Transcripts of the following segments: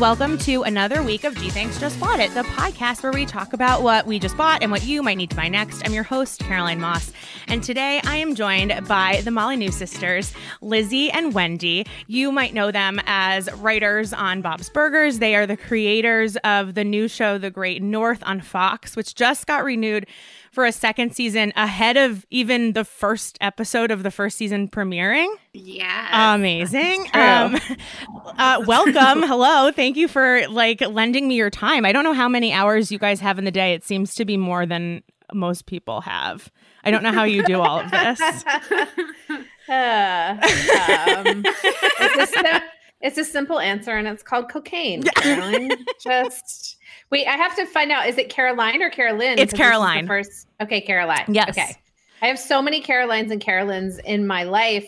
Welcome to another week of Gee Thanks Just Bought It, the podcast where we talk about what we just bought and what you might need to buy next. I'm your host, Caroline Moss. And today I am joined by the Molyneux sisters, Lizzie and Wendy. You might know them as writers on Bob's Burgers. They are the creators of the new show, The Great North on Fox, which just got renewed for a second season ahead of even the first episode of the first season premiering. Yeah. Amazing. Um, uh, welcome. Hello. Thank you for like lending me your time. I don't know how many hours you guys have in the day. It seems to be more than most people have. I don't know how you do all of this. Uh, um, it's, a sim- it's a simple answer, and it's called cocaine. Caroline. Just wait. I have to find out. Is it Caroline or Carolyn? It's 'Cause this is the Caroline. first. Okay, Caroline. Yes. Okay. I have so many Carolines and Carolyns in my life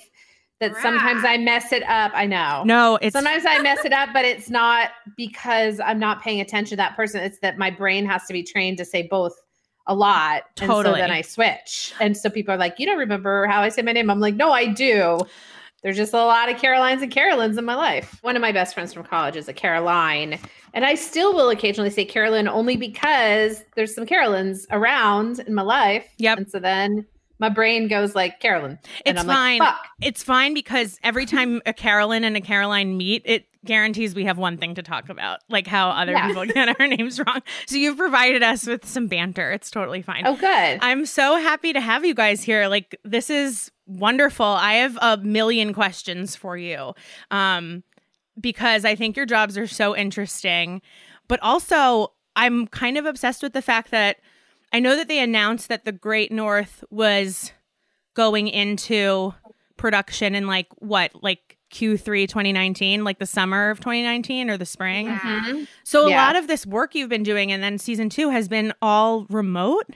that sometimes I mess it up. I know. No, it's Sometimes I mess it up, but it's not because I'm not paying attention to that person. It's that my brain has to be trained to say both a lot. And Totally. so then I switch. And so people are like, you don't remember how I say my name. I'm like, no, I do. There's just a lot of Carolines and Carolyns in my life. One of my best friends from college is a Caroline. And I still will occasionally say Carolyn only because there's some Carolyns around in my life. Yep. And so then my brain goes like Carolyn. And It's I'm fine. like, it's fine because every time a Carolyn and a Caroline meet, it guarantees we have one thing to talk about, like how other Yeah. people get our names wrong. So you've provided us with some banter. It's totally fine. Oh, good. I'm so happy to have you guys here. Like this is wonderful. I have a million questions for you. Um because I think your jobs are so interesting, but also I'm kind of obsessed with the fact that I know that they announced that the Great North was going into production in like what, like Q3 2019, like the summer of 2019 or the spring. Yeah. Mhm. So a Yeah. lot of this work you've been doing and then season 2 has been all remote.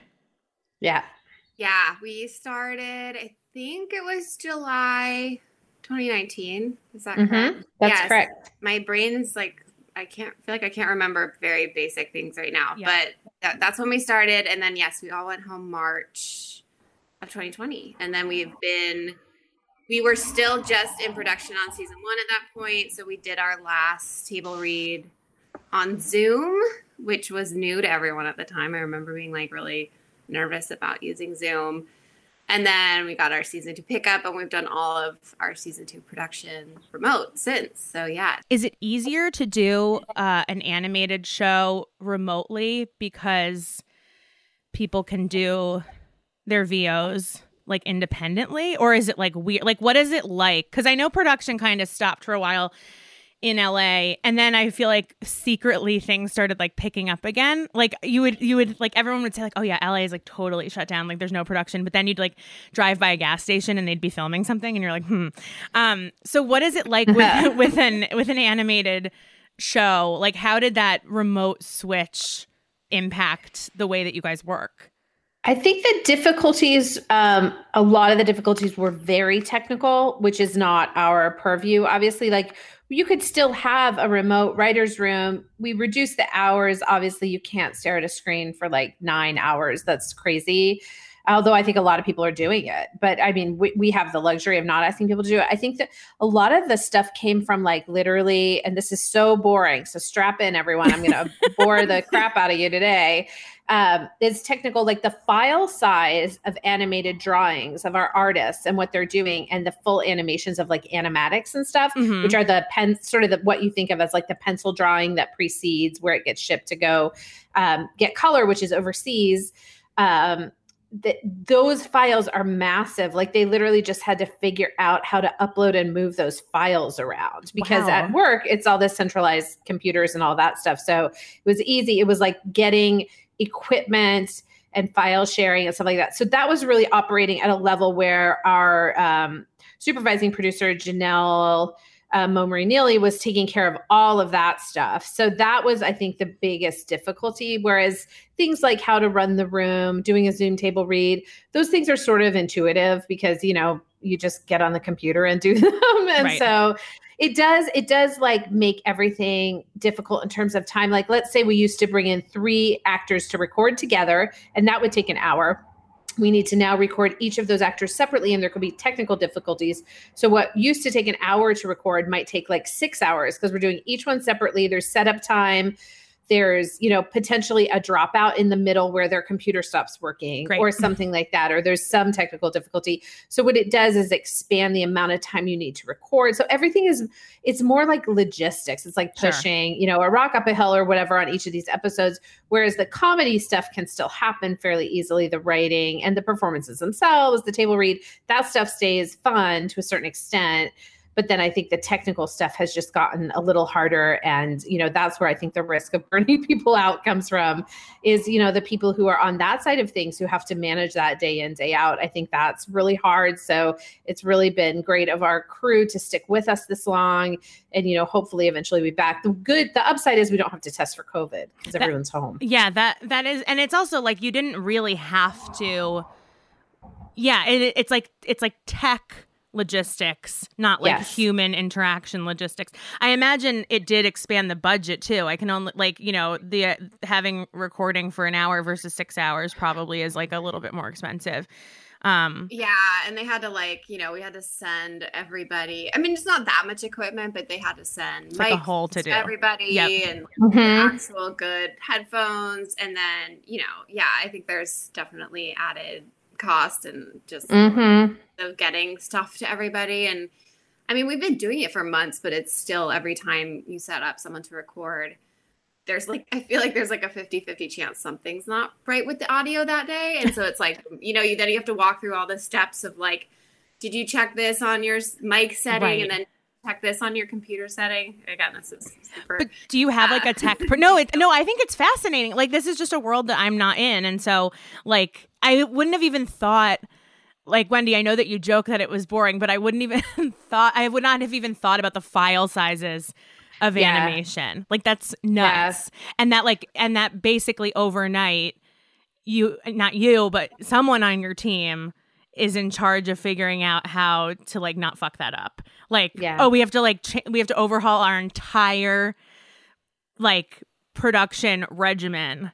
Yeah. Yeah, we started, I think it was July 2019. Is that mm-hmm. correct? That's Yes. correct. My brain's like, I can't feel like I can't remember very basic things right now, Yeah. but that, that's when we started. And then, yes, we all went home March of 2020. And then we've been, we were still just in production on season one at that point. So we did our last table read on Zoom, which was new to everyone at the time. I remember being like really nervous about using Zoom. And then we got our season two pickup, and we've done all of our season two production remote since. So, yeah. Is it easier to do uh, an animated show remotely because people can do their VOs like independently, or is it like weird? Like, what is it like? Because I know production kind of stopped for a while in LA, and then I feel like secretly things started like picking up again. Like you would, you would like everyone would say like, oh yeah, LA is like totally shut down. Like there's no production, but then you'd like drive by a gas station and they'd be filming something, and you're like, hmm. Um, so what is it like with with an with an animated show? Like, how did that remote switch impact the way that you guys work? I think the difficulties, um, a lot of the difficulties were very technical, which is not our purview. Obviously, like you could still have a remote writer's room. We reduce the hours. Obviously, you can't stare at a screen for like nine hours. That's crazy. Although I think a lot of people are doing it. But I mean, we, we have the luxury of not asking people to do it. I think that a lot of the stuff came from like literally, and this is so boring. So strap in, everyone. I'm going to bore the crap out of you today um, is technical, like the file size of animated drawings of our artists and what they're doing, and the full animations of like animatics and stuff, Mhm. which are the pen, sort of the, what you think of as like the pencil drawing that precedes where it gets shipped to go um, get color, which is overseas. Um, that those files are massive. Like they literally just had to figure out how to upload and move those files around because wow. at work it's all the centralized computers and all that stuff. So it was easy. It was like getting equipment and file sharing and stuff like that. So that was really operating at a level where our um, supervising producer Janelle uh, Momary-Neely was taking care of all of that stuff. So that was, I think, the biggest difficulty. Whereas things like how to run the room, doing a Zoom table read, those things are sort of intuitive because, you know, you just get on the computer and do them. and right. so it does, it does like make everything difficult in terms of time. Like, let's say we used to bring in three actors to record together, and that would take an hour. We need to now record each of those actors separately and there could be technical difficulties. So what used to take an hour to record might take like six hours because we're doing each one separately. There's setup time there's you know potentially a dropout in the middle where their computer stops working Great. or mm-hmm. something like that or there's some technical difficulty. So what it does is expand the amount of time you need to record. So everything is it's more like logistics. It's like pushing sure. you know a rock up a hill or whatever on each of these episodes whereas the comedy stuff can still happen fairly easily. The writing and the performances themselves the table read that stuff stays fun to a certain extent but then I think the technical stuff has just gotten a little harder. And, you know, that's where I think the risk of burning people out comes from is, you know, the people who are on that side of things who have to manage that day in, day out. I think that's really hard. So it's really been great of our crew to stick with us this long and, you know, hopefully eventually be back. The good, the upside is we don't have to test for COVID because everyone's home. Yeah, that, that is, and it's also like you didn't really have to. Yeah, it, it's like, it's like tech logistics, not like yes. human interaction logistics. I imagine it did expand the budget too. I can only like, you know, the uh, having recording for an hour versus 6 hours probably is like a little bit more expensive. Um Yeah, and they had to like, you know, we had to send everybody. I mean, it's not that much equipment, but they had to send like a whole to do everybody yep. and mm-hmm. actual good headphones and then, you know, yeah, I think there's definitely added cost and just mm-hmm. of getting stuff to everybody. And I mean, we've been doing it for months, but it's still every time you set up someone to record, there's like, I feel like there's like a 50 50 chance something's not right with the audio that day. And so it's like, you know, you then you have to walk through all the steps of like, did you check this on your mic setting right. and then check this on your computer setting. Again, this is super. But do you have like a tech? Per- no, it, no. I think it's fascinating. Like this is just a world that I'm not in, and so like I wouldn't have even thought. Like Wendy, I know that you joke that it was boring, but I wouldn't even thought I would not have even thought about the file sizes of yeah. animation. Like that's nuts. Yeah. And that like and that basically overnight you not you, but someone on your team is in charge of figuring out how to like not fuck that up. Like, yeah. oh, we have to like ch- we have to overhaul our entire like production regimen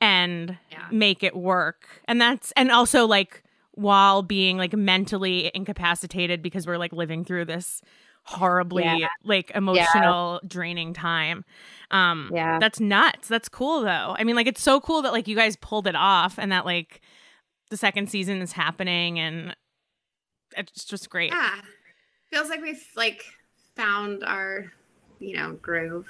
and yeah. make it work. And that's and also like while being like mentally incapacitated because we're like living through this horribly yeah. like emotional draining time. Um yeah. that's nuts. That's cool though. I mean like it's so cool that like you guys pulled it off and that like the second season is happening and it's just great. Yeah. Feels like we've like found our, you know, groove.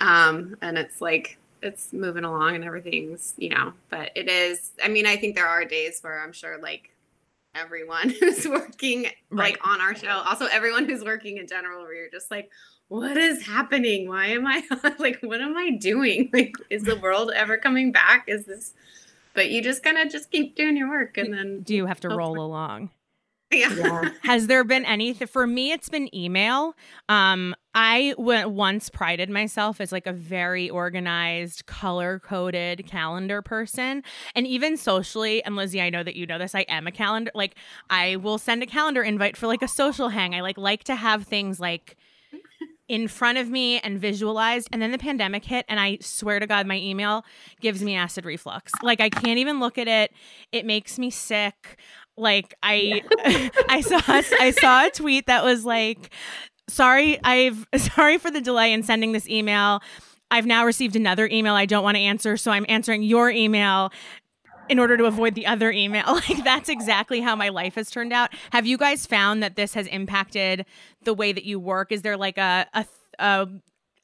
Um, and it's like it's moving along and everything's, you know, but it is I mean, I think there are days where I'm sure like everyone who's working right. like on our show, also everyone who's working in general, where you're just like, what is happening? Why am I like what am I doing? Like is the world ever coming back? Is this but you just kind of just keep doing your work and then do you have to roll along yeah. yeah. Has there been anything for me? It's been email. Um, I w- once prided myself as like a very organized, color coded calendar person, and even socially. And Lizzie, I know that you know this. I am a calendar. Like, I will send a calendar invite for like a social hang. I like like to have things like in front of me and visualized. And then the pandemic hit, and I swear to God, my email gives me acid reflux. Like I can't even look at it. It makes me sick. Like I, I saw I saw a tweet that was like, "Sorry, I've sorry for the delay in sending this email." I've now received another email I don't want to answer, so I'm answering your email in order to avoid the other email. Like that's exactly how my life has turned out. Have you guys found that this has impacted the way that you work? Is there like a a, a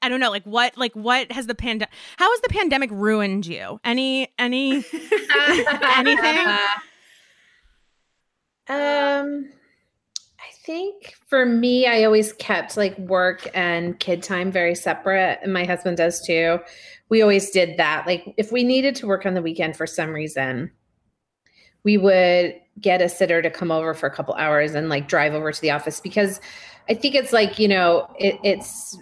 I don't know, like what, like what has the pandemic? How has the pandemic ruined you? Any, any, anything? Um, I think for me, I always kept like work and kid time very separate, and my husband does too. We always did that. Like if we needed to work on the weekend for some reason, we would get a sitter to come over for a couple hours and like drive over to the office because I think it's like, you know, it, it's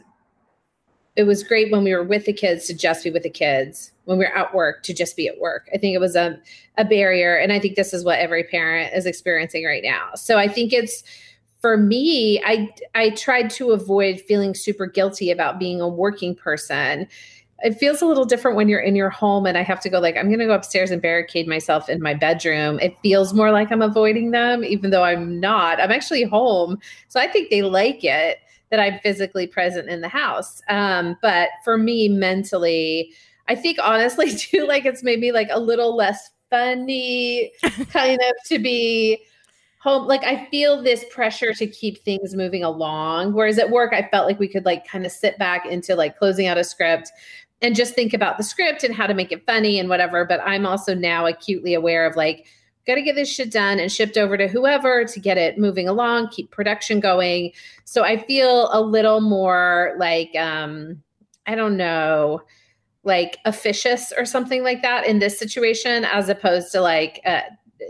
it was great when we were with the kids to just be with the kids when we are at work to just be at work i think it was a, a barrier and i think this is what every parent is experiencing right now so i think it's for me i i tried to avoid feeling super guilty about being a working person it feels a little different when you're in your home and I have to go like I'm going to go upstairs and barricade myself in my bedroom. It feels more like I'm avoiding them even though I'm not. I'm actually home. So I think they like it that I'm physically present in the house. Um, but for me, mentally, I think honestly, too, like it's made me like a little less funny, kind of to be home. Like I feel this pressure to keep things moving along. Whereas at work, I felt like we could like kind of sit back into like closing out a script and just think about the script and how to make it funny and whatever. But I'm also now acutely aware of like, got to get this shit done and shipped over to whoever to get it moving along, keep production going. So I feel a little more like, um, I don't know, like officious or something like that in this situation, as opposed to like, uh,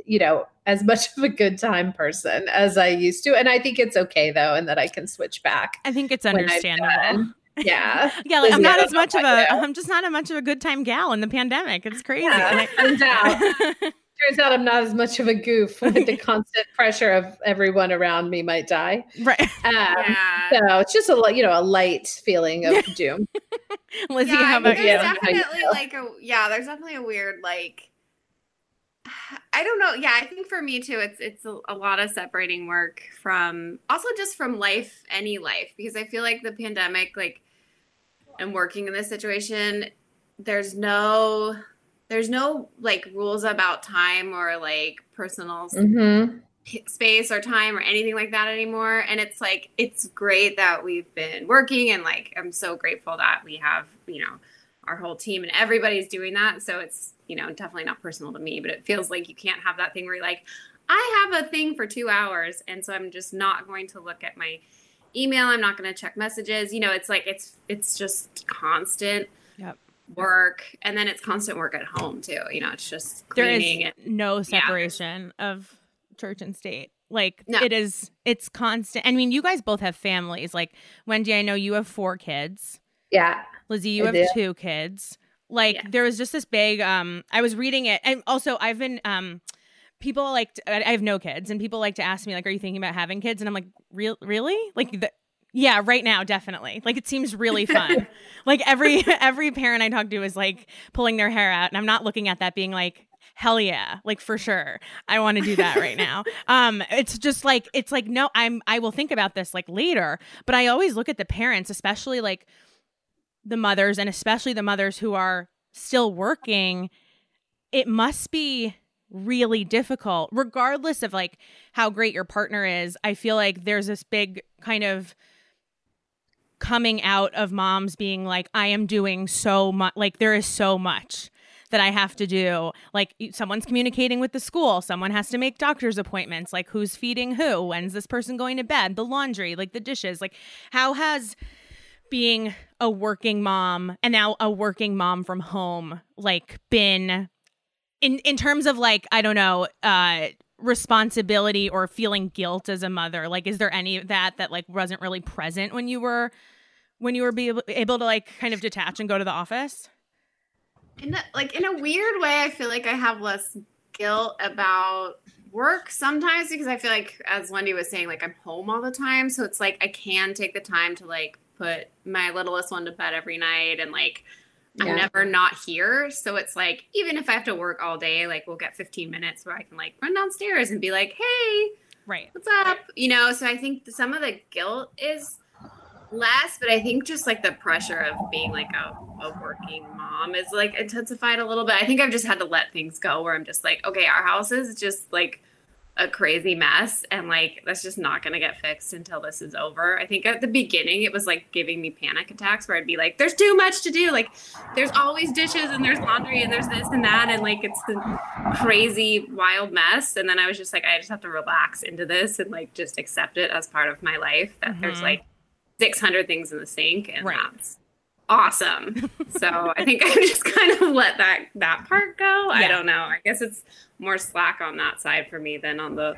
you know, as much of a good time person as I used to. And I think it's okay though, and that I can switch back. I think it's understandable. Yeah. yeah, like I'm not as much of a I'm just not a much of a good time gal in the pandemic. It's crazy. Yeah, turns out. turns out I'm not as much of a goof with the constant pressure of everyone around me might die. Right. Um, yeah. So it's just a you know a light feeling of doom. Lizzie, yeah, how about there's you? Definitely like a yeah. There's definitely a weird like. I don't know. Yeah, I think for me too, it's it's a, a lot of separating work from also just from life, any life, because I feel like the pandemic, like, and working in this situation, there's no there's no like rules about time or like personal mm-hmm. space or time or anything like that anymore and it's like it's great that we've been working and like i'm so grateful that we have you know our whole team and everybody's doing that so it's you know definitely not personal to me but it feels like you can't have that thing where you're like i have a thing for two hours and so i'm just not going to look at my email i'm not going to check messages you know it's like it's it's just constant work and then it's constant work at home too you know it's just cleaning there is and, no separation yeah. of church and state like no. it is it's constant i mean you guys both have families like wendy i know you have four kids yeah lizzie you I have do. two kids like yeah. there was just this big um i was reading it and also i've been um people like to, I have no kids and people like to ask me like are you thinking about having kids and I'm like real really like the, yeah, right now, definitely. Like it seems really fun. like every every parent I talk to is like pulling their hair out, and I'm not looking at that being like, hell yeah, like for sure, I want to do that right now. um, it's just like it's like no, I'm I will think about this like later, but I always look at the parents, especially like the mothers, and especially the mothers who are still working. It must be really difficult regardless of like how great your partner is i feel like there's this big kind of coming out of moms being like, I am doing so much, like, there is so much that I have to do. Like, someone's communicating with the school, someone has to make doctor's appointments, like, who's feeding who, when's this person going to bed, the laundry, like, the dishes. Like, how has being a working mom and now a working mom from home, like, been in, in terms of like, I don't know, uh, responsibility or feeling guilt as a mother like is there any of that that like wasn't really present when you were when you were be able, able to like kind of detach and go to the office? In a, like in a weird way i feel like i have less guilt about work sometimes because i feel like as wendy was saying like i'm home all the time. So it's like i can take the time to like put my littlest one to bed every night and like yeah. I'm never not here. So it's like, even if I have to work all day, like we'll get 15 minutes where I can like run downstairs and be like, hey, right, what's up? You know, so I think some of the guilt is less, but I think just like the pressure of being like a, a working mom is like intensified a little bit. I think I've just had to let things go where I'm just like, okay, our house is just like a crazy mess and like that's just not going to get fixed until this is over. I think at the beginning it was like giving me panic attacks where I'd be like there's too much to do. Like there's always dishes and there's laundry and there's this and that and like it's a crazy wild mess and then I was just like I just have to relax into this and like just accept it as part of my life that mm-hmm. there's like 600 things in the sink and right. that's awesome. so I think I just kind of let that that part go. Yeah. I don't know. I guess it's more slack on that side for me than on the,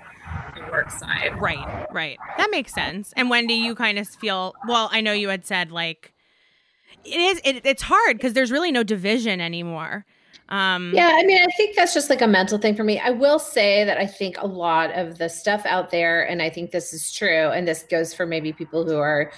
the work side. Right, right. That makes sense. And Wendy, you kind of feel well. I know you had said like it is. It, it's hard because there's really no division anymore. Um, yeah, I mean, I think that's just like a mental thing for me. I will say that I think a lot of the stuff out there, and I think this is true, and this goes for maybe people who are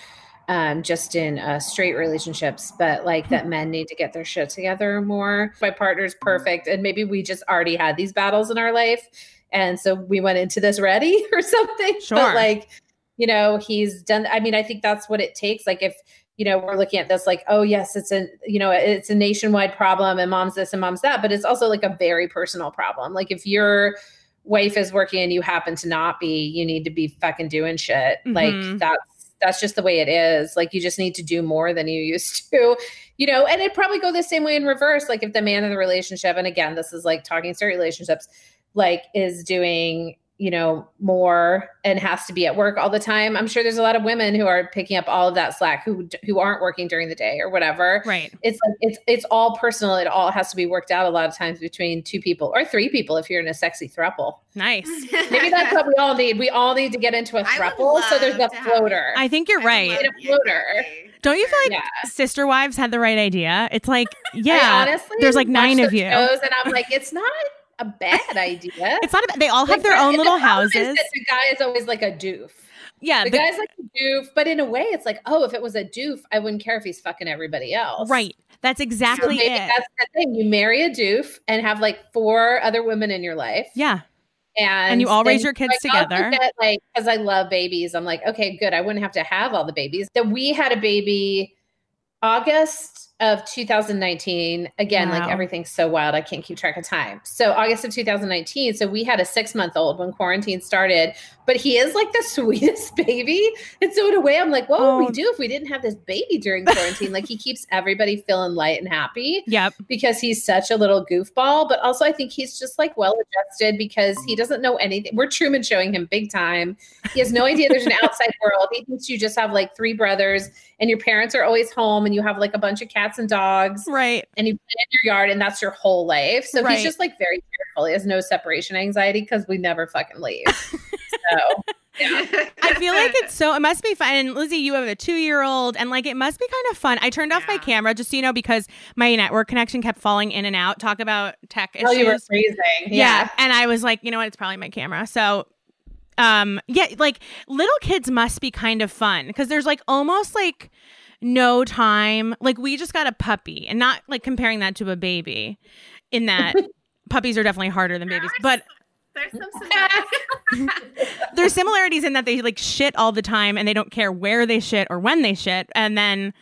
um, just in uh, straight relationships, but like that men need to get their shit together more. My partner's perfect, and maybe we just already had these battles in our life, and so we went into this ready or something. Sure. But like, you know, he's done. I mean, I think that's what it takes. Like, if you know, we're looking at this like, oh yes, it's a you know, it's a nationwide problem, and mom's this and mom's that, but it's also like a very personal problem. Like, if your wife is working and you happen to not be, you need to be fucking doing shit. Mm-hmm. Like that's that's just the way it is. Like you just need to do more than you used to, you know, and it probably go the same way in reverse. Like if the man in the relationship, and again, this is like talking straight relationships, like is doing you know, more and has to be at work all the time. I'm sure there's a lot of women who are picking up all of that slack who who aren't working during the day or whatever. Right. It's like it's it's all personal. It all has to be worked out a lot of times between two people or three people if you're in a sexy throuple. Nice. Maybe that's what we all need. We all need to get into a throuple. So there's a floater. I think you're right. A floater. Don't you feel like yeah. Sister Wives had the right idea? It's like, yeah, honestly, there's like nine of you. and I'm like, it's not a bad idea. It's not. A, they all have like, their own little the houses. the guy is always like a doof. Yeah, the, the guy's like a doof, but in a way, it's like, oh, if it was a doof, I wouldn't care if he's fucking everybody else. Right. That's exactly so it. That's the thing. You marry a doof and have like four other women in your life. Yeah. And, and you all raise your kids like, together. Get, like, because I love babies, I'm like, okay, good. I wouldn't have to have all the babies. That we had a baby August of 2019 again wow. like everything's so wild i can't keep track of time so august of 2019 so we had a six month old when quarantine started but he is like the sweetest baby and so in a way i'm like what oh. would we oh. do if we didn't have this baby during quarantine like he keeps everybody feeling light and happy yep because he's such a little goofball but also i think he's just like well adjusted because he doesn't know anything we're truman showing him big time he has no idea there's an outside world he thinks you just have like three brothers and your parents are always home and you have like a bunch of cats and dogs. Right. And you play in your yard and that's your whole life. So right. he's just like very careful. He has no separation anxiety because we never fucking leave. so yeah. I feel like it's so it must be fun. And Lizzie, you have a two year old, and like it must be kind of fun. I turned off yeah. my camera just so you know because my network connection kept falling in and out. Talk about tech issues. Oh, you were freezing. Yeah. yeah. And I was like, you know what, it's probably my camera. So um yeah like little kids must be kind of fun because there's like almost like no time like we just got a puppy and not like comparing that to a baby in that puppies are definitely harder than babies but there's some similarities. there's similarities in that they like shit all the time and they don't care where they shit or when they shit and then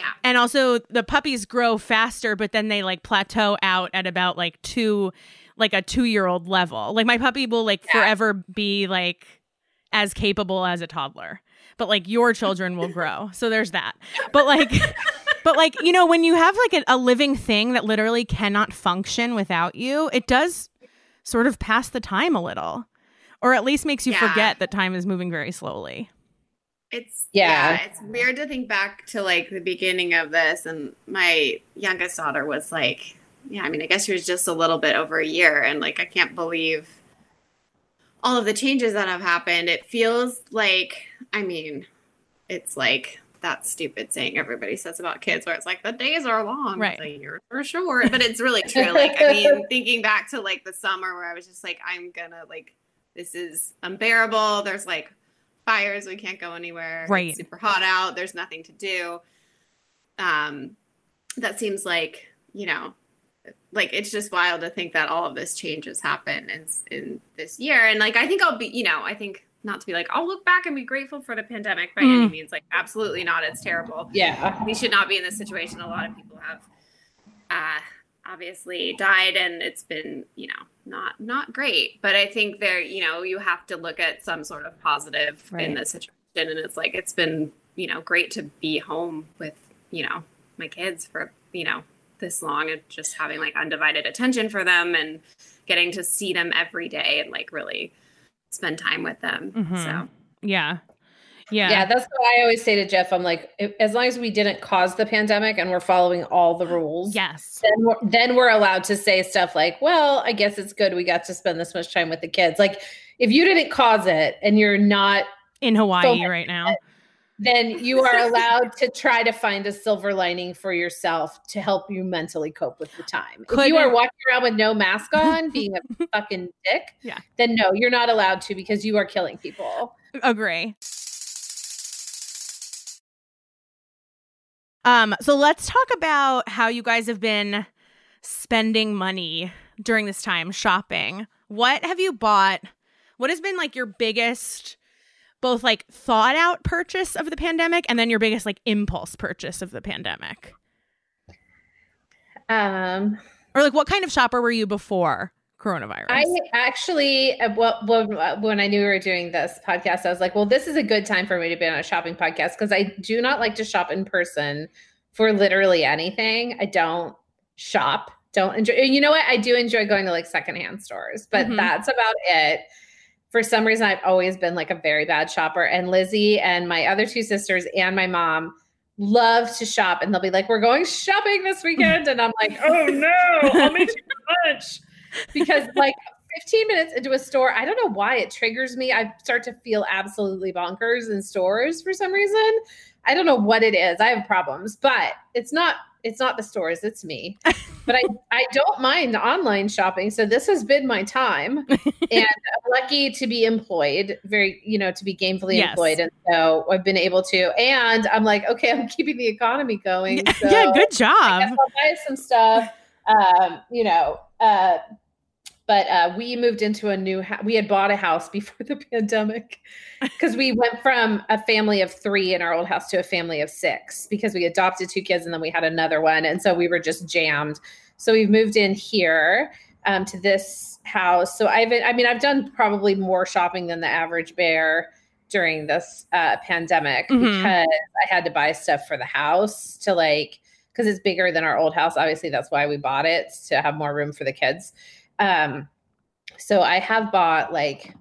yeah. And also the puppies grow faster, but then they like plateau out at about like two like a two year old level. Like my puppy will like yeah. forever be like as capable as a toddler, but like your children will grow. So there's that. But like, but like, you know, when you have like a, a living thing that literally cannot function without you, it does sort of pass the time a little, or at least makes you yeah. forget that time is moving very slowly. It's yeah. yeah, it's weird to think back to like the beginning of this, and my youngest daughter was like yeah, I mean, I guess she was just a little bit over a year, and like I can't believe all of the changes that have happened. It feels like, I mean, it's like that stupid saying everybody says about kids, where it's like the days are long, right? The years are short, but it's really true. Like, I mean, thinking back to like the summer where I was just like, I'm gonna like, this is unbearable. There's like fires, we can't go anywhere. Right, it's super hot out. There's nothing to do. Um, that seems like you know like it's just wild to think that all of this changes happen in in this year and like i think i'll be you know i think not to be like i'll look back and be grateful for the pandemic by mm. any means like absolutely not it's terrible yeah we should not be in this situation a lot of people have uh obviously died and it's been, you know, not not great. But I think there, you know, you have to look at some sort of positive Right. in this situation. And it's like it's been, you know, great to be home with, you know, my kids for, you know, this long and just having like undivided attention for them and getting to see them every day and like really spend time with them. Mhm. So Yeah. Yeah. Yeah, that's what I always say to Jeff. I'm like, as long as we didn't cause the pandemic and we're following all the rules, Yes. then we're, then we're allowed to say stuff like, well, I guess it's good we got to spend this much time with the kids. Like, if you didn't cause it and you're not, In Hawaii much right now. Then you are allowed to try to find a silver lining for yourself to help you mentally cope with the time. if you are walking around with no mask on, being a fucking dick, Yeah. then no, you're not allowed to because you are killing people. Agree. Um, so let's talk about how you guys have been spending money during this time shopping. What have you bought? What has been like your biggest both like thought out purchase of the pandemic and then your biggest like impulse purchase of the pandemic? Um, Or like what kind of shopper were you before coronavirus? I actually, uh, well, when, when I knew we were doing this podcast, I was like, well, this is a good time for me to be on a shopping podcast because I do not like to shop in person for literally anything. I don't shop, don't enjoy. You know what? I do enjoy going to like secondhand stores, but Mhm. that's about it. For some reason, I've always been like a very bad shopper. And Lizzie and my other two sisters and my mom love to shop. And they'll be like, we're going shopping this weekend. And I'm like, oh no, I'll meet you for lunch. because like 15 minutes into a store, I don't know why it triggers me. I start to feel absolutely bonkers in stores for some reason. I don't know what it is. I have problems, but it's not it's not the stores, it's me. But I I don't mind online shopping, so this has been my time and I'm lucky to be employed, very, you know, to be gainfully Yes. employed and so I've been able to and I'm like, okay, I'm keeping the economy going. yeah, So yeah, good I job. guess I'll buy some stuff. Um, you know, uh, but uh, we moved into a new. Ha- we had bought a house before the pandemic because we went from a family of three in our old house to a family of six because we adopted two kids and then we had another one, and so we were just jammed. So we've moved in here um, to this house. So I've, I mean, I've done probably more shopping than the average bear during this uh, pandemic Mhm. because I had to buy stuff for the house to like because it's bigger than our old house. Obviously, that's why we bought it to have more room for the kids. Um, so I have bought like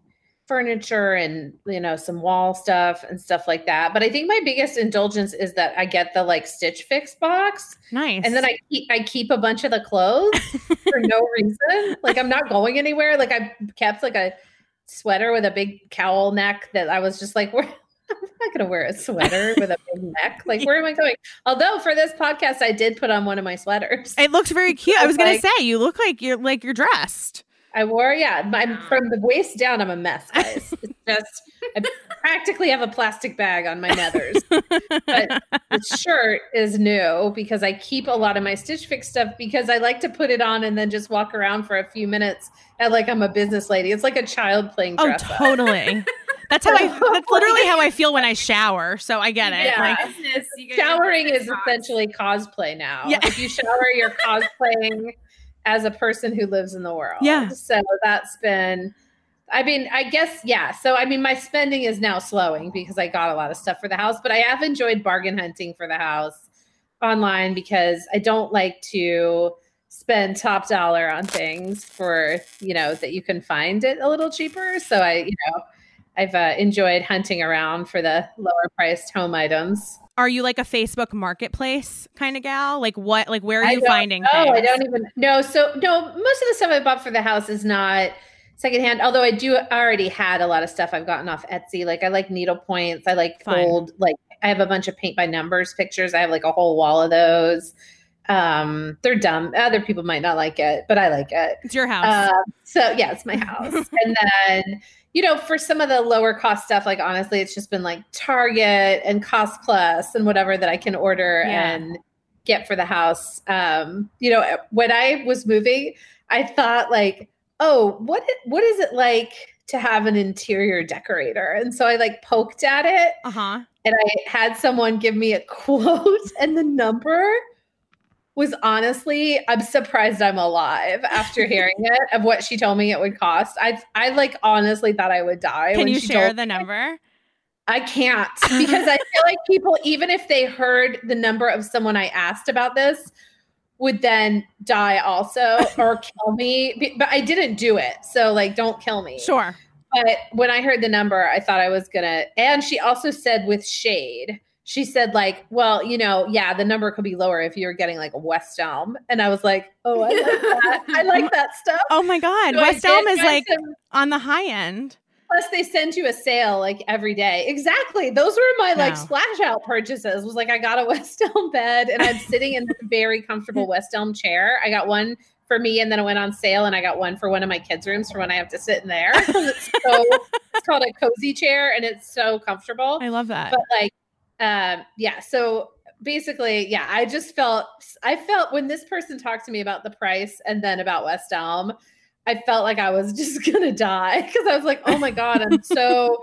furniture and you know some wall stuff and stuff like that. But I think my biggest indulgence is that I get the like Stitch Fix box, Nice. and then I keep I keep a bunch of the clothes for no reason. Like I'm not going anywhere. Like I kept like a sweater with a big cowl neck that I was just like, where I'm not gonna wear a sweater with a big neck. Like, where am I going? Although for this podcast, I did put on one of my sweaters. it looks very cute. I was gonna Like- say you look like you're like you're dressed. I wore, yeah, I'm from the ah. waist down. I'm a mess, guys. It's just I practically have a plastic bag on my nethers. But the shirt is new because I keep a lot of my Stitch Fix stuff because I like to put it on and then just walk around for a few minutes and like I'm a business lady. It's like a child playing Oh, dress up. totally. That's how I. That's literally how I feel when I shower. So I get it. Yeah. Like, Business, get Showering is box. essentially cosplay now. Yeah. If you shower, you're cosplaying as a person who lives in the world. Yeah. So that's been, I mean, I guess, yeah. So, I mean, my spending is now slowing because I got a lot of stuff for the house, but I have enjoyed bargain hunting for the house online because I don't like to spend top dollar on things for, you know, that you can find it a little cheaper. So I, you know, I've uh, enjoyed hunting around for the lower priced home items. are you like a Facebook Marketplace kind of gal? Like what? Like where are you finding? Oh, I don't even know. So no, most of the stuff I bought for the house is not secondhand. Although I do already had a lot of stuff I've gotten off Etsy. Like I like needle points. I like Fun. fold. Like I have a bunch of paint by numbers pictures. I have like a whole wall of those. Um, they're dumb. Other people might not like it, but I like it. It's your house. Um, so yeah, it's my house. and then, you know, for some of the lower cost stuff, like honestly, it's just been like Target and Cost Plus and whatever that I can order Yeah. and get for the house. Um, you know, when I was moving, I thought like, oh, what i- what is it like to have an interior decorator? And so I like poked at it Uh huh. and I had someone give me a quote and the number was honestly, I'm surprised I'm alive after hearing it of what she told me it would cost. I I like honestly thought I would die. Can when you she share the number? I can't because I feel like people, even if they heard the number of someone I asked about this, would then die also or kill me. But I didn't do it. So, like, don't kill me. Sure. But when I heard the number, I thought I was going to. And she also said with shade, she said, like, well, you know, yeah, the number could be lower if you're getting like a West Elm. And I was like, oh, I like that. I like that stuff. Oh my God. So West Elm is like some- on the high end. Plus, they send you a sale like every day. Exactly. Those were my like Wow. splash out purchases. Was like I got a West Elm bed and I'm sitting in a very comfortable West Elm chair. I got one for me and then it went on sale and I got one for one of my kids' rooms for when I have to sit in there. it's so it's called a cozy chair and it's so comfortable. I love that. But like um yeah, so basically, yeah, I just felt I felt when this person talked to me about the price and then about West Elm, I felt like I was just gonna die because I was like, oh my god, I'm so.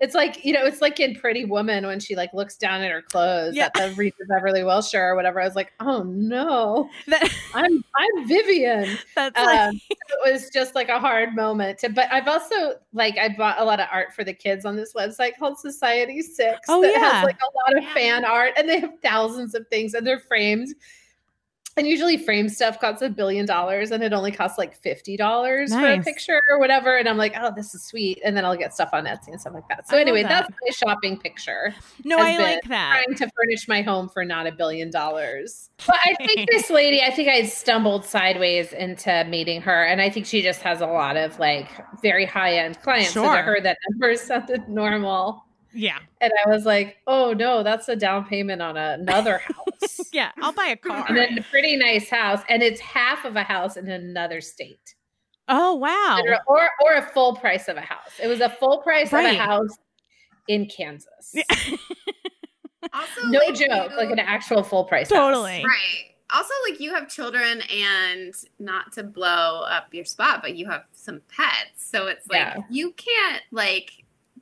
It's like you know, it's like in Pretty Woman when she like looks down at her clothes Yeah. at the Regent Beverly Wilshire or whatever. I was like, oh no, That- I'm I'm Vivian. that's like, Um, it was just like a hard moment. To, but I've also like I bought a lot of art for the kids on this website called Society Six. Oh, that yeah. has like a lot of Yeah. fan art, and they have thousands of things, and they're framed. And usually, frame stuff costs a billion dollars, and it only costs like fifty dollars for a picture or whatever. And I'm like, oh, this is sweet. And then I'll get stuff on Etsy and stuff like that. So I anyway, that. that's my shopping picture no, I like that. trying to furnish my home for not a billion dollars. But I think this lady, I think I stumbled sideways into meeting her. And I think she just has a lot of like very high end clients. So Sure. to her, that number sounded normal. Yeah. And I was like, oh no, that's a down payment on another house. Yeah. I'll buy a car. And then a pretty nice house. And it's half of a house in another state. oh, wow. Or or a full price of a house. It was a full price Right. of a house in Kansas. Yeah. Also, No like, joke, you- like an actual full price. house. Totally. Right. Also, like you have children, and not to blow up your spot, but you have some pets, so it's like Yeah. you can't like.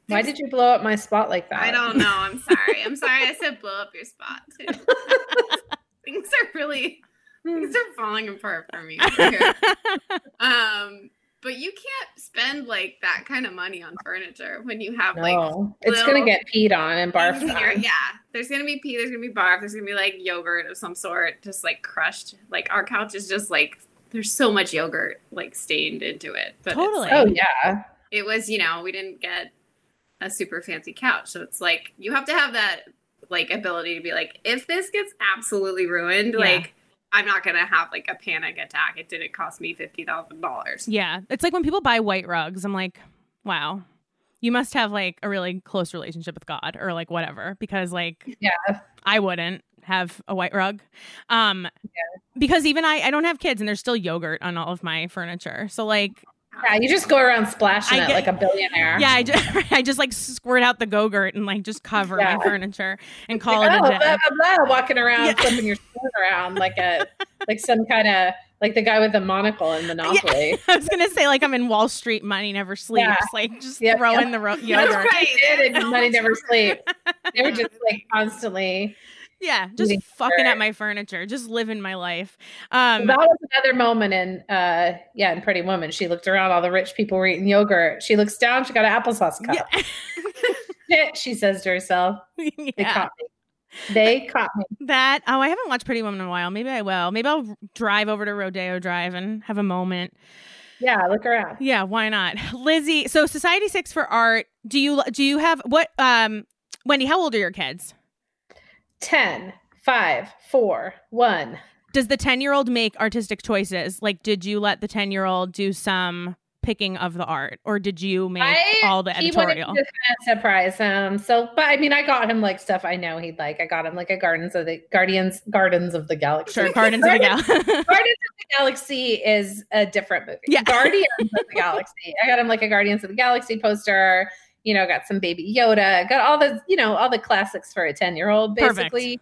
Why did you blow up my spot like that? I don't know. I'm sorry. I'm sorry. I said blow up your spot too. things are really things are falling apart for me. um, but you can't spend like that kind of money on furniture when you have like it's gonna get peed on and barfed things in your- on. yeah, there's gonna be pee, there's gonna be barf, there's gonna be like yogurt of some sort, just like crushed. Like our couch is just like there's so much yogurt like stained into it. But Totally. like, Oh yeah, it was you know we didn't get a super fancy couch, so it's like you have to have that like ability to be like if this gets absolutely ruined, Yeah. like. I'm not gonna have like a panic attack. It didn't cost me fifty thousand dollars. Yeah. It's like when people buy white rugs, I'm like, wow, you must have like a really close relationship with God or like whatever, because like, Yeah. I wouldn't have a white rug. Um, because even I, I don't have kids and there's still yogurt on all of my furniture. So like, yeah. You just go around splashing I it like a billionaire. yeah, I just, I just like squirt out the Go-Gurt and like just cover Yeah. my furniture and call Like, it oh, a day. blah, blah, walking around, Yeah. flipping your spoon around like a like some kind of like the guy with the monocle in Monopoly. I was gonna say like I'm in Wall Street. Money never sleeps. Yeah. Like just Yep, throw yep. in the ro- That's yogurt. right. Did, and money never yogurt. sleep. They were just like constantly. Yeah, just fucking yogurt. at my furniture, just living my life. Um, that was another moment in uh yeah in Pretty Woman. She looked around, all the rich people were eating yogurt. She looks down, she got an applesauce cup. yeah, Shit, she says to herself. They yeah. caught me. They caught me. that. Oh, I haven't watched Pretty Woman in a while. Maybe I will. Maybe I'll drive over to Rodeo Drive and have a moment. Yeah, look around. Yeah, why not, Lizzie? So Society6 for Art. Do you do you have what? Um, Wendy, how old are your kids? 10, 5, 4, 1. Does the ten year old make artistic choices? Like, did you let the ten year old do some picking of the art, or did you make I- all the He wanted editorial? to just kind of surprise him. So, but I mean, I got him like stuff I know he'd like. I got him like a Gardens of the Guardians, Gardens of the Galaxy. Sure, Gardens of the Gal. Gardens of the Galaxy is a different movie. Yeah. Guardians of the Galaxy. I got him like a Guardians of the Galaxy poster. You know, got some baby Yoda. Got all the you know all the classics for a ten year old Perfect. basically.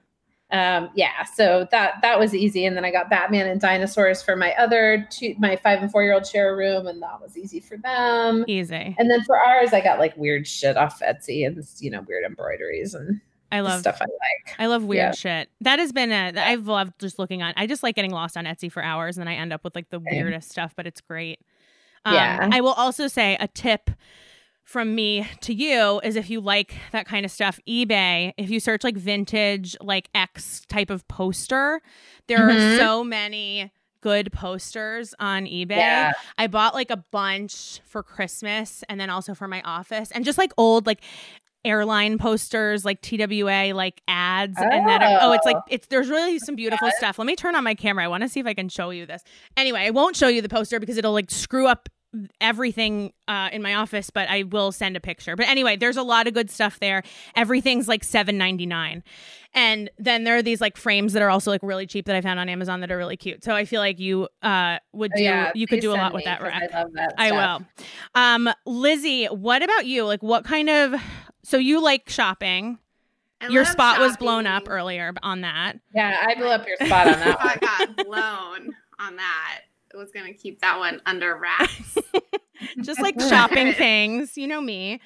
Um, yeah, so that that was easy, and then I got Batman and dinosaurs for my other two, my five and four year old share a room, and that was easy for them. Easy. And then for ours, I got like weird shit off Etsy and you know weird embroideries and I love stuff I like. I love weird Yeah. shit. That has been a I've loved just looking on. I just like getting lost on Etsy for hours, and then I end up with like the weirdest stuff, but it's great. Um, Yeah. I will also say a tip from me to you is if you like that kind of stuff, eBay. If you search like vintage, like X type of poster, there are Mhm. so many good posters on eBay. Yeah. I bought like a bunch for Christmas and then also for my office and just like old like airline posters like TWA like ads and then oh it's like Oh. it's there's really some beautiful stuff. Let me turn on my camera. I want to see if I can show you this. Anyway, I won't show you the poster because it'll like screw up everything uh, in my office, but I will send a picture. But anyway, there's a lot of good stuff there. Everything's like seven ninety nine, and then there are these like frames that are also like really cheap that I found on Amazon that are really cute. So I feel like you uh would Oh, do yeah, you could please do a lot with me, that 'cause rack. I love that. I stuff. will. Um, Lizzie, what about you? Like, what kind of? So you like shopping? I Your love spot was blown up earlier on that. Yeah, I blew up your spot on that I got blown on that. Was gonna keep that one under wraps. Just like shopping things, you know me.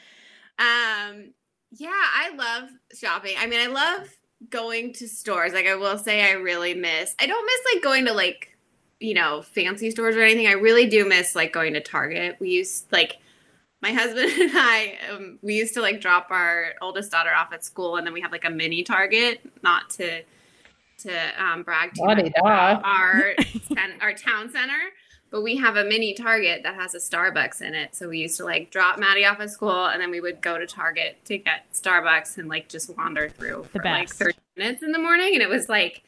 Um, yeah, I love shopping. I mean, I love going to stores. Like, I will say, I really miss. I don't miss like going to like, you know, fancy stores or anything. I really do miss like going to Target. We used like my husband and I. Um, we used to like drop our oldest daughter off at school, and then we have like a mini Target. Not to to um, brag too much about our ten- our town center but we have a mini Target that has a Starbucks in it. So we used to like drop Maddie off at school and then we would go to Target to get Starbucks and like just wander through The for like 30 minutes in the morning. And it was like,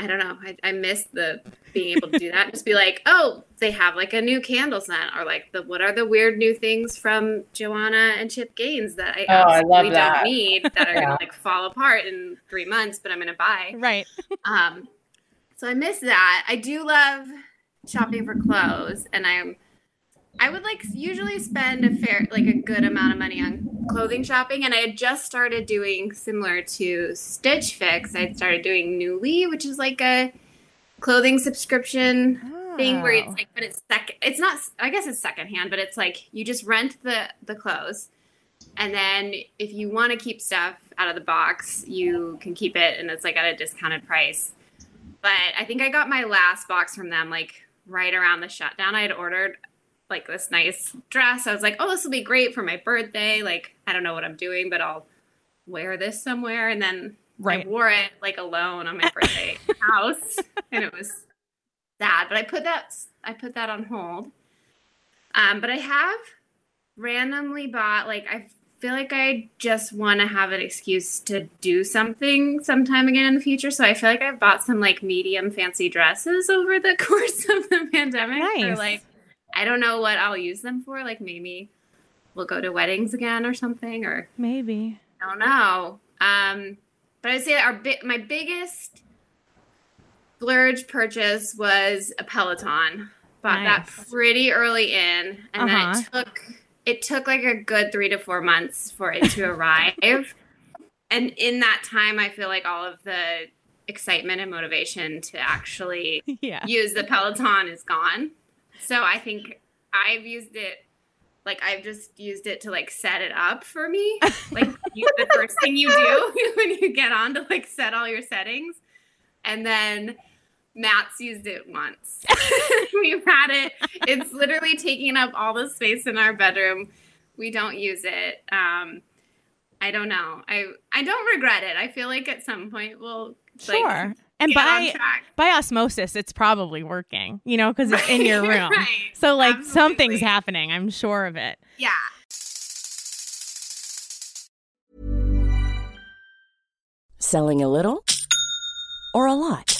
I don't know. I, I miss the being able to do that. Just be like, oh, they have like a new candle scent or like the what are the weird new things from Joanna and Chip Gaines that I Oh, I absolutely love don't that. need that are Yeah. gonna like fall apart in three months, but I'm gonna buy. Right. Um, so I miss that. I do love shopping for clothes, and I'm I would like usually spend a fair like a good amount of money on clothing shopping, and I had just started doing similar to Stitch Fix. I started doing Nuuly, which is like a clothing subscription thing where it's Oh. like but it's second it's not i guess it's secondhand but it's like you just rent the the clothes and then if you want to keep stuff out of the box you can keep it and it's like at a discounted price but i think i got my last box from them like right around the shutdown i had ordered like this nice dress i was like oh this will be great for my birthday like i don't know what i'm doing but i'll wear this somewhere and then Right. I wore it like alone on my birthday house, and it was sad. But I put that I put that on hold. Um, but I have randomly bought like I feel like I just want to have an excuse to do something sometime again in the future. So I feel like I've bought some like medium fancy dresses over the course of the pandemic. For, like I don't know what I'll use them for. Like maybe we'll go to weddings again or something, or Maybe. I don't know. Um, but I'd say our bi- my biggest splurge purchase was a Peloton. Bought that pretty early in, and then Uh-huh. it took it took like a good three to four months for it to arrive. and in that time, I feel like all of the excitement and motivation to actually Yeah. use the Peloton is gone. So I think I've used it like I've just used it to like set it up for me. Like you, the first thing you do when you get on to like set all your settings. And then Matt's used it once. We've had it. It's literally taking up all the space in our bedroom. We don't use it. Um I don't know. I I don't regret it. I feel like at some point we'll like, Sure. And by by osmosis, it's probably working. You know, because it's in your room. right. So like Absolutely. something's happening. I'm sure of it. Yeah. Selling a little or a lot?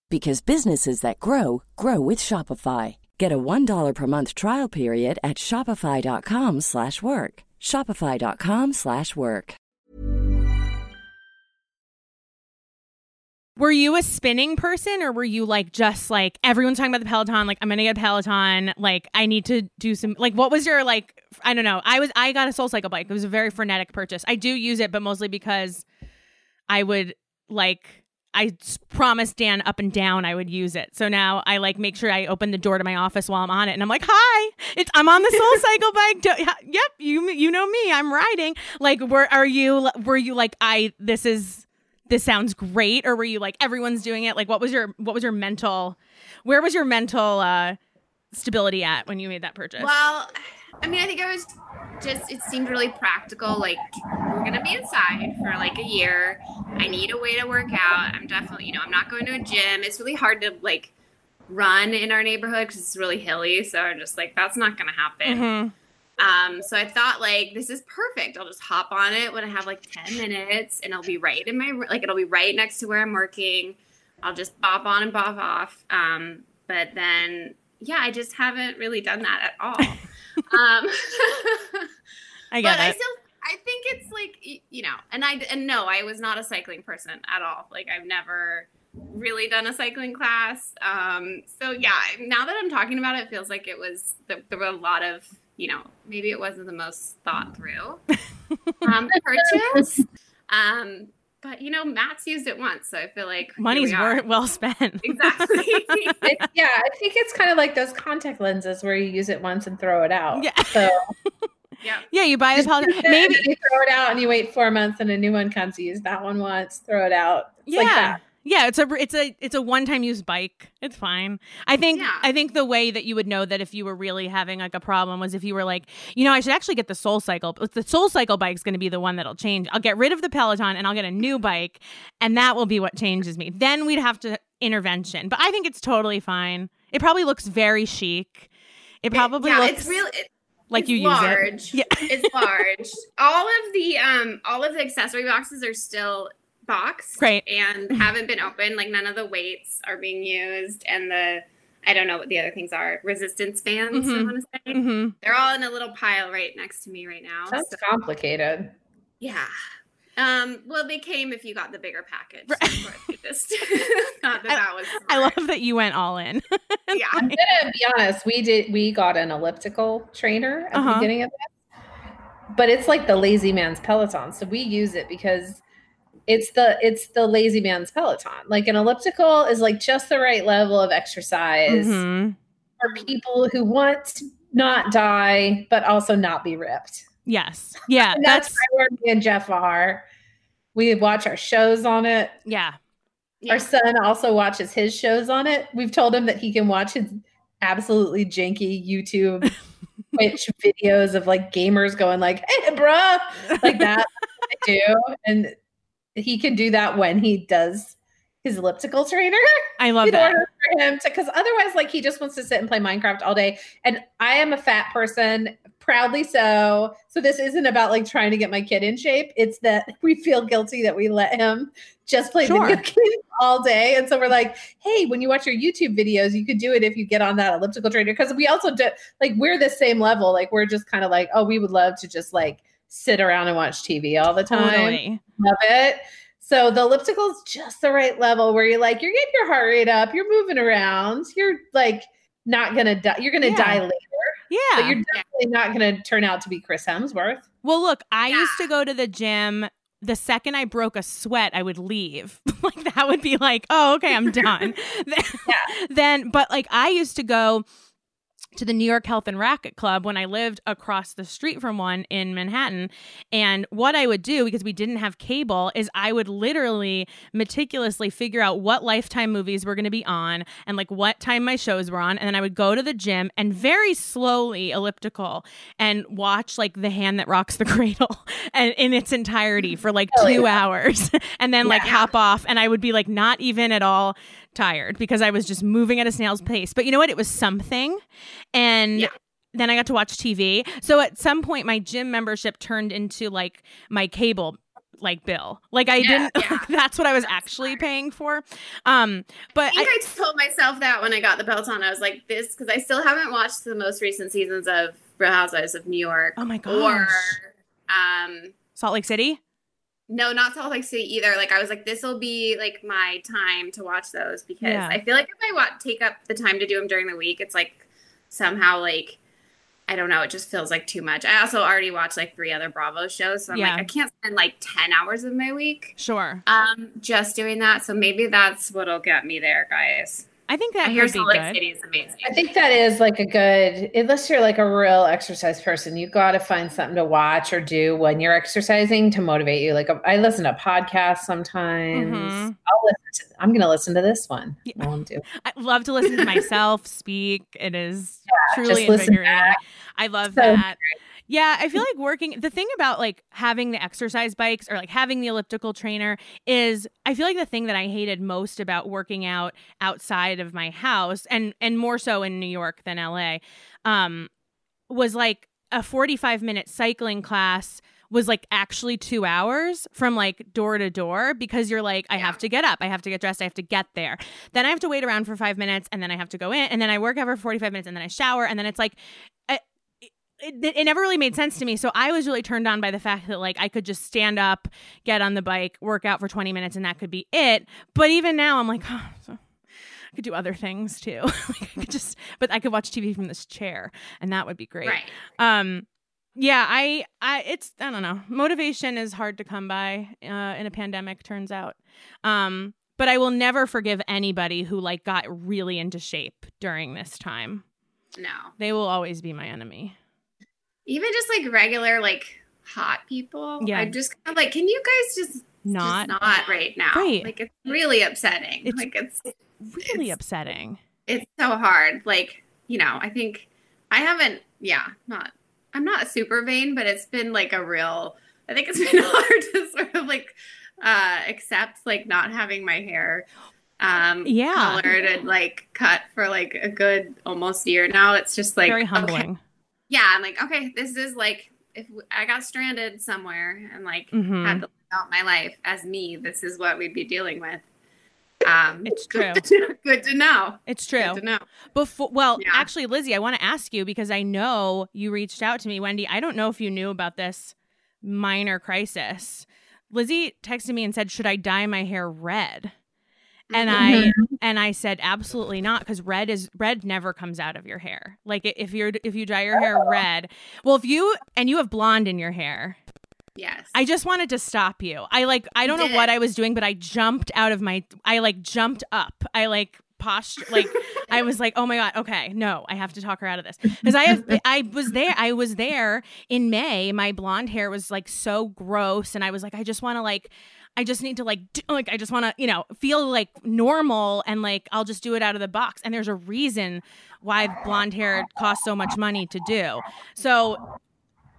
because businesses that grow grow with Shopify. Get a $1 per month trial period at shopify.com/work. slash work. shopify.com/work. slash work. Were you a spinning person or were you like just like everyone's talking about the Peloton, like I'm gonna get a Peloton, like I need to do some like what was your like I don't know. I was I got a soul cycle bike. It was a very frenetic purchase. I do use it, but mostly because I would like I s- promised Dan up and down I would use it. So now I like make sure I open the door to my office while I'm on it, and I'm like, "Hi, it's I'm on the Soul Cycle bike. Do- yep, you you know me. I'm riding. Like, were are you? Were you like I? This is this sounds great, or were you like everyone's doing it? Like, what was your what was your mental? Where was your mental uh stability at when you made that purchase? Well, I mean, I think I was just, it seemed really practical. Like, we're to be inside for like a year. I need a way to work out. I'm definitely, you know, I'm not going to a gym. It's really hard to like run in our neighborhood because it's really hilly. So I'm just like, that's not to happen. Mhm. Um, so I thought like this is perfect. I'll just hop on it when I have like 10 minutes and it'll be right in my like it'll be right next to where I'm working. I'll just bop on and bop off. Um, but then yeah, I just haven't really done that at all. Um I get but I it. still I think it's like you know, and I and no, I was not a cycling person at all. Like I've never really done a cycling class. Um, so yeah, now that I'm talking about it, it feels like it was there, there were a lot of you know maybe it wasn't the most thought through um, purchase. Um, but you know, Matt's used it once, so I feel like here Money's we are. wor- well spent. exactly. It- yeah, I think it's kind of like those contact lenses where you use it once and throw it out. Yeah. So yeah. yeah, you buy the Peloton. maybe Maybe you throw it out and you wait four months and a new one comes. You use that one once, throw it out. It's yeah. like that. Yeah, it's a it's a it's a one time use bike. It's fine. I think Yeah. I think the way that you would know that if you were really having like a problem was if you were like, you know, I should actually get the Soul Cycle. The Soul Cycle bike's going to be the one that'll change. I'll get rid of the Peloton and I'll get a new bike, and that will be what changes me. Then we'd have to intervention. But I think it's totally fine. It probably looks very chic. It probably yeah, looks it's really it, like it's you use large. it. Yeah. it's large. All of the um all of the accessory boxes are still boxed Great. and haven't been opened. Like none of the weights are being used and the I don't know what the other things are. Resistance bands, I Mhm. want to say. hmm They're all in a little pile right next to me right now. Sounds So, complicated. yeah. Um, well, they came if you got the bigger package. Right. So of course just thought that that was. I love that you went all in. Yeah. I'm gonna be honest. We did. We got an elliptical trainer at the Uh-huh. beginning of this, but it's like the lazy man's Peloton. So we use it because it's the it's the lazy man's Peloton. Like an elliptical is like just the right level of exercise Mhm. for people who want to not die but also not be ripped. Yes. Yeah. That's, That's where me and Jeff are. We watch our shows on it. yeah. Yeah. Our son also watches his shows on it. We've told him that he can watch his absolutely janky YouTube Twitch videos of like gamers going like, "Hey, bruh," like that. I do, and he can do that when he does his elliptical trainer I love in that. order for him to, because otherwise, like he just wants to sit and play Minecraft all day. And I am a fat person, proudly so. So this isn't about like trying to get my kid in shape. It's that we feel guilty that we let him just play Sure. video games all day. And so we're like, hey, when you watch your YouTube videos, you could do it if you get on that elliptical trainer. Because we also do like we're the same level. Like we're just kind of like, oh, we would love to just like sit around and watch TV all the time Totally. love it. So the elliptical is just the right level where you're like, you're getting your heart rate up, you're moving around, you're like not gonna die, you're gonna Yeah. die later, Yeah. but you're definitely not gonna turn out to be Chris Hemsworth. Well, look, I used to go to the gym. The second I broke a sweat, I would leave. like that would be like, oh, okay, I'm done. then, then, but like I used to go to the New York Health and Racket Club when I lived across the street from one in Manhattan. And what I would do, because we didn't have cable, is I would literally meticulously figure out what Lifetime movies were going to be on and like what time my shows were on. And then I would go to the gym and very slowly elliptical and watch like The Hand That Rocks the Cradle and in its entirety for like two hours and then like Yeah. hop off. And I would be like not even at all tired because I was just moving at a snail's pace. But you know what? It was something. And Yeah. then I got to watch TV. So at some point, my gym membership turned into like my cable like bill. Like I Yeah, didn't. yeah. That's what I was That's actually smart. paying for. Um, but I think I, I, told myself that when I got the Peloton. I was like, this, because I still haven't watched the most recent seasons of Real Housewives of New York oh my or gosh, um, Salt Lake City. No, not Salt Lake City either. Like I was like, this will be like my time to watch those because Yeah. I feel like if I wa- take up the time to do them during the week, it's like somehow like I don't know, it just feels like too much. I also already watched like three other Bravo shows, so I'm Yeah. like, I can't spend like ten hours of my week Sure. um just doing that. So maybe that's what'll get me there, guys. I think that I hear could Salt Lake. City is amazing. I think that is like a good, unless you're like a real exercise person, you got to find something to watch or do when you're exercising to motivate you. Like I listen to podcasts sometimes. Mhm. I'll listen to, I'm going to listen to this one. Yeah. while I'm doing- I love to listen to myself speak. It is truly just invigorating. I love So that. Yeah, I feel like working the thing about like having the exercise bikes or like having the elliptical trainer is I feel like the thing that I hated most about working out outside of my house and and more so in New York than LA um was like a 45 minute cycling class was like actually two hours from like door to door because you're like, I have to get up, I have to get dressed, I have to get there. Then I have to wait around for five minutes and then I have to go in and then I work out for 45 minutes and then I shower and then it's like, it, it, never really made sense to me. So I was really turned on by the fact that like I could just stand up, get on the bike, work out for 20 minutes and that could be it. But even now I'm like, oh, so I could do other things too. like I could just, but I could watch TV from this chair and that would be great. Right. Um, yeah, I, I, it's, I don't know. Motivation is hard to come by uh, in a pandemic. Turns out. Um, but I will never forgive anybody who like got really into shape during this time. No. They will always be my enemy. Even just like regular like hot people. Yeah. I'm just kind of like, can you guys just Not just not right now? Right. Like it's really upsetting. It's- like it's really it's- upsetting. it's so hard. Like, you know, I think I haven't, yeah, not, I'm not super vain, but it's been like a real, I think it's been hard to sort of like uh accept like not having my hair um Yeah. colored and like cut for like a good almost year now. It's just like Very okay. Yeah, I'm like, okay, this is like if I got stranded somewhere and like Mhm. had to live out my life as me, this is what we'd be dealing with. Um, It's good to- good to know. It's Good true. to know. Before, well, Yeah. actually, Lizzie, I want to ask you because I know you reached out to me, Wendy. I don't know if you knew about this minor crisis. Lizzie texted me and said, "Should I dye my hair red?" And mm-hmm. I and I said, "Absolutely not, because red is red never comes out of your hair. Like if you're if you dye your hair oh. red, well, if you and you have blonde in your hair, Yes. I just wanted to stop you. I like I don't know what I was doing, but I jumped out of my I like jumped up. I like posture like I was like, "Oh my god, okay, no, I have to talk her out of this." Cuz I have I was there I was there in May. My blonde hair was like so gross and I was like I just want to like I just need to like do, like I just want to, you know, feel like normal and like I'll just do it out of the box. And there's a reason why blonde hair costs so much money to do. So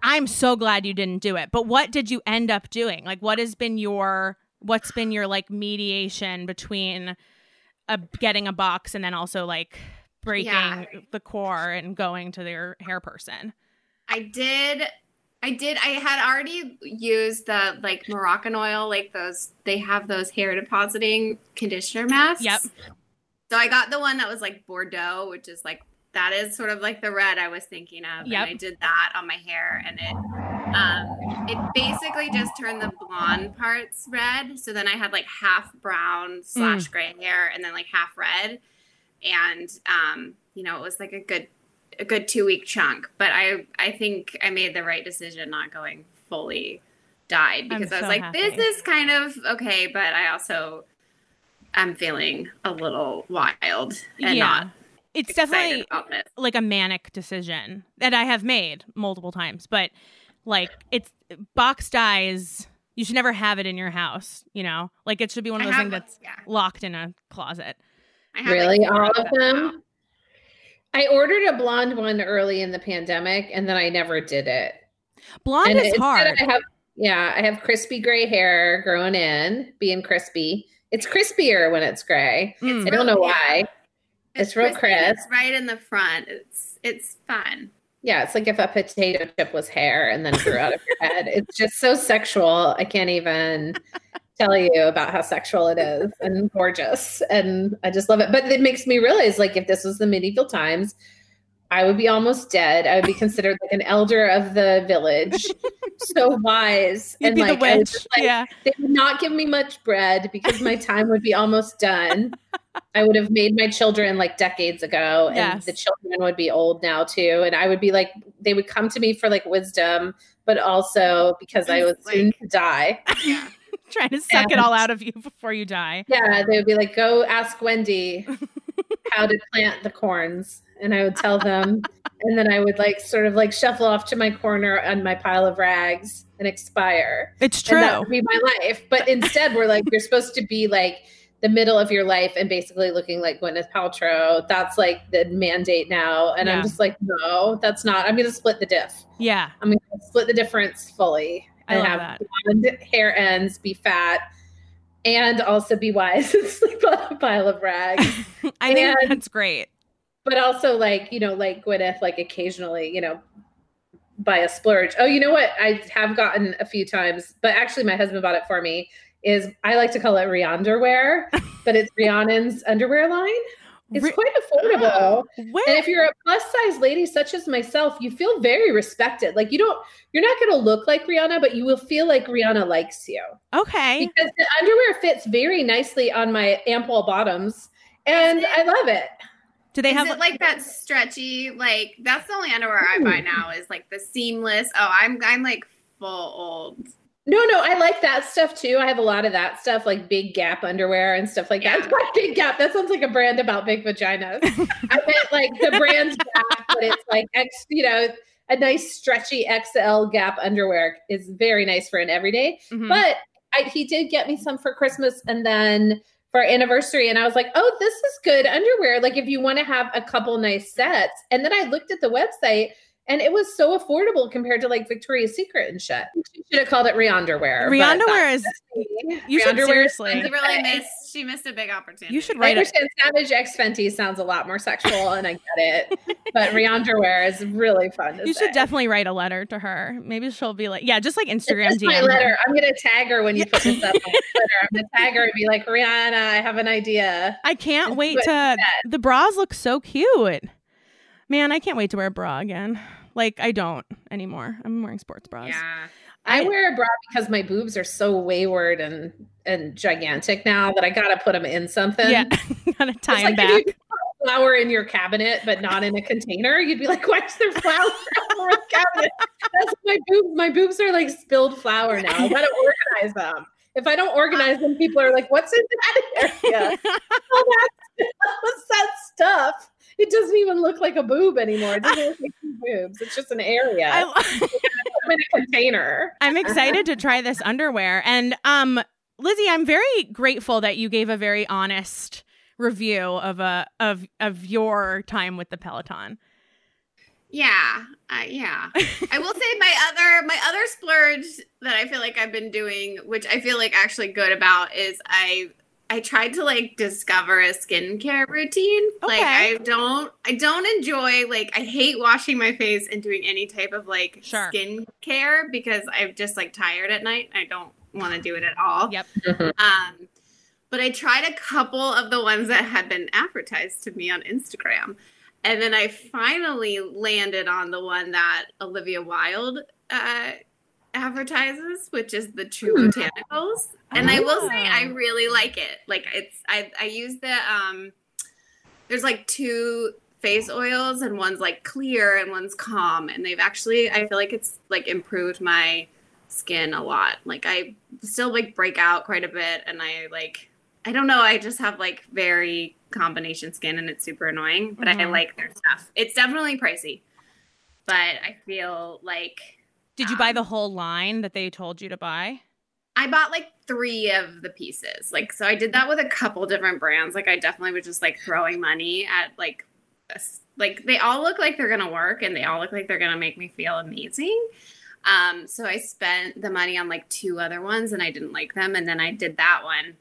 I'm so glad you didn't do it. But what did you end up doing? Like, what has been your what's been your like mediation between a, getting a box and then also like breaking Yeah. the core and going to their hair person? I did. I did. I had already used the like Moroccan oil, like those. They have those hair depositing conditioner masks. Yep. So I got the one that was like Bordeaux, which is like that is sort of like the red I was thinking of. Yep. And I did that on my hair, and it um it basically just turned the blonde parts red. So then I had like half brown slash gray hair, and then like half red, and um you know it was like a good a good two week chunk. But I I think I made the right decision not going fully dyed I'm because I was so like happy. this is kind of okay, but I also I'm feeling a little wild and yeah. not it's definitely like a manic decision that I have made multiple times, but like it's box dyes. You should never have it in your house, you know? Like it should be one of those have, things that's yeah. locked in a closet. I have, Really? four All of now. them? I ordered a blonde one early in the pandemic and then I never did it. Blonde and is hard. I have yeah, I have crispy gray hair growing in, being crispy. It's crispier when it's gray. Mm. I don't know why. It's real crispy and It's crisp. right in the front. It's it's fun. Yeah, it's like if a potato chip was hair and then grew out of your head. It's just so sexual. I can't even tell you about how sexual it is and gorgeous. And I just love it. But it makes me realize like if this was the medieval times, I would be almost dead. I would be considered like an elder of the village, so wise. You'd and be like, the witch. like, yeah. they would not give me much bread because my time would be almost done. I would have made my children like decades ago, and Yes. the children would be old now too. And I would be like, they would come to me for like wisdom, but also because I was Like- soon to die. Yeah. Trying to suck it all out of you before you die. Yeah, they would be like, go ask Wendy how to plant the corns. And I would tell them. and then I would like sort of like shuffle off to my corner on my pile of rags and expire. It's And that would be my life. But instead, we're like, you're supposed to be like the middle of your life and basically looking like Gwyneth Paltrow. That's like the mandate now. And Yeah. I'm just like, no, that's not. I'm going to split the diff. Yeah. I'm going to split the difference fully. I and have that. blonde hair ends, be fat, and also be wise and sleep on a pile of rags. I think that's great. but also like, you know, like Gwyneth, like occasionally, you know, buy a splurge. Oh, you know what? I have gotten a few times, but actually my husband bought it for me. Is I like to call it Rihanderwear, but it's Rihanna's underwear line. It's Re- quite affordable. Oh. Where? And if you're a plus size lady such as myself, you feel very respected. Like you don't, you're not going to look like Rihanna, but you will feel like Rihanna likes you okay. because the underwear fits very nicely on my ample bottoms, and it- I love it. Do they Is have it like that stretchy? Like that's the only underwear I hmm. buy now is like the seamless. Oh, I'm I'm like full old. No, no, I like that stuff too. I have a lot of that stuff, like Big Gap underwear and stuff like that. Yeah. Like Big Gap. That sounds like a brand about big vaginas. I meant like the brand's Gap, but it's like X, you know, a nice stretchy XL Gap underwear is very nice for an everyday. Mhm. But I, he did get me some for Christmas and then for our anniversary. And I was like, oh, this is good underwear. Like if you want to have a couple nice sets. And then I looked at the website and it was so affordable compared to like Victoria's Secret and shit. She should have called it Rihanderwear. but Rihanderwear is. that's- You should Rihanderwear is seriously- She really missed. She missed a big opportunity. You should write a, understand Savage X Fenty sounds a lot more sexual, and I get it. But Rihanderwear is really fun. To You say. should definitely write a letter to her. Maybe she'll be like, yeah, just like Instagram This is my DM. her. letter. I'm gonna tag her when you put this up on Twitter. I'm gonna tag her and be like, Rihanna, I have an idea. I can't This wait to. she The bras look so cute. Man, I can't wait to wear a bra again. Like I don't anymore. I'm wearing sports bras. Yeah. I wear a bra because my boobs are so wayward and and gigantic now that I gotta put them in something. Yeah, gotta tie like them if you back. flower in your cabinet, but not in a container. You'd be like, "Why is there flour over the cabinet?" That's my boobs. My boobs are like spilled flour now. I gotta organize them. If I don't organize them, people are like, "What's in that area?" all that, what's that stuff? It doesn't even look like a boob anymore. It doesn't look like two boobs. It's just an area. I, Put them in a container. I'm excited to try this underwear. And um, Lizzie, I'm very grateful that you gave a very honest review of a of of your time with the Peloton. Yeah, uh, yeah. I will say my other my other splurge that I feel like I've been doing, which I feel like actually good about, is I I tried to like discover a skincare routine. Like I don't I don't enjoy like I hate washing my face and doing any type of like Sure. skincare because I'm just like tired at night. I don't want to do it at all. Yep. Um, but I tried a couple of the ones that had been advertised to me on Instagram. And then I finally landed on the one that Olivia Wilde uh, advertises, which is the True Hmm. Botanicals. And I will say I really like it. Like it's I I use the um there's like two face oils and one's like clear and one's calm and they've actually I feel like it's like improved my skin a lot. Like I still like break out quite a bit and I like I don't know, I just have like very combination skin and it's super annoying, but I Mhm. like their stuff. It's definitely pricey. But I feel like Did you buy Um, the whole line that they told you to buy? I bought like three of the pieces. Like, so I did that with a couple different brands. Like, I definitely was just like throwing money at like, a s- like they all look like they're gonna work and they all look like they're gonna make me feel amazing. Um, so I spent the money on like two other ones and I didn't like them, and then I did that one,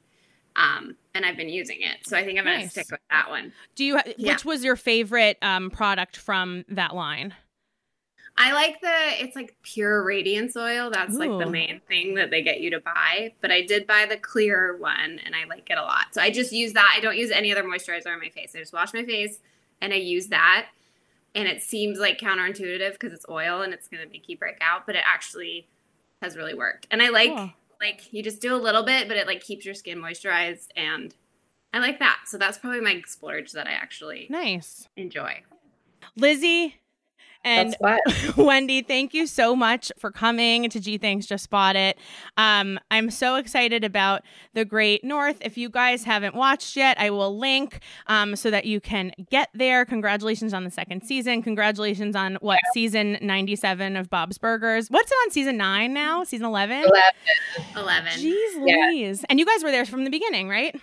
um, and I've been using it. So I think I'm gonna stick with that one. Do you? Yeah. Which was your favorite um product from that line? I like the it's like pure radiance oil. That's like the main thing that they get you to buy. But I did buy the clear one and I like it a lot. So I just use that. I don't use any other moisturizer on my face. I just wash my face and I use that. and it seems like counterintuitive because it's oil and it's going to make you break out, but it actually has really worked. And I like cool. like you just do a little bit, but it like keeps your skin moisturized and I like that. So that's probably my splurge that I actually nice enjoy. Lizzie, and Wendy, thank you so much for coming to Gee Thanks Just Bought It. Um, I'm so excited about the Great North. If you guys haven't watched yet, I will link um, so that you can get there. Congratulations on the second season. Congratulations on what season 97 of Bob's Burgers. What's it on season nine now? Season 11? 11. 11. Jeez yeah. Louise. And you guys were there from the beginning, right?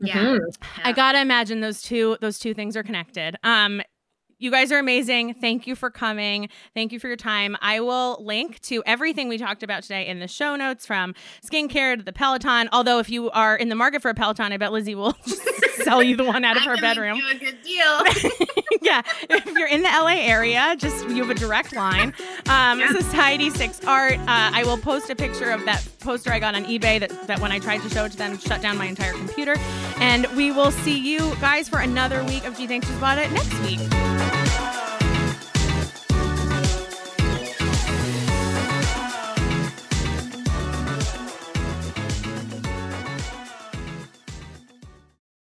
Yeah. Mm-hmm. I gotta imagine those two those two things are connected. Um, you guys are amazing. Thank you for coming. Thank you for your time. I will link to everything we talked about today in the show notes from skincare to the Peloton. Although, if you are in the market for a Peloton, I bet Lizzie will sell you the one out of her bedroom. a good deal. yeah. If you're in the LA area, just you have a direct line. Um, yeah. Society6 Art. Uh, I will post a picture of that poster I got on eBay that, that when I tried to show it to them, shut down my entire computer. And we will see you guys for another week of Gee Thanks Just Bought It next week.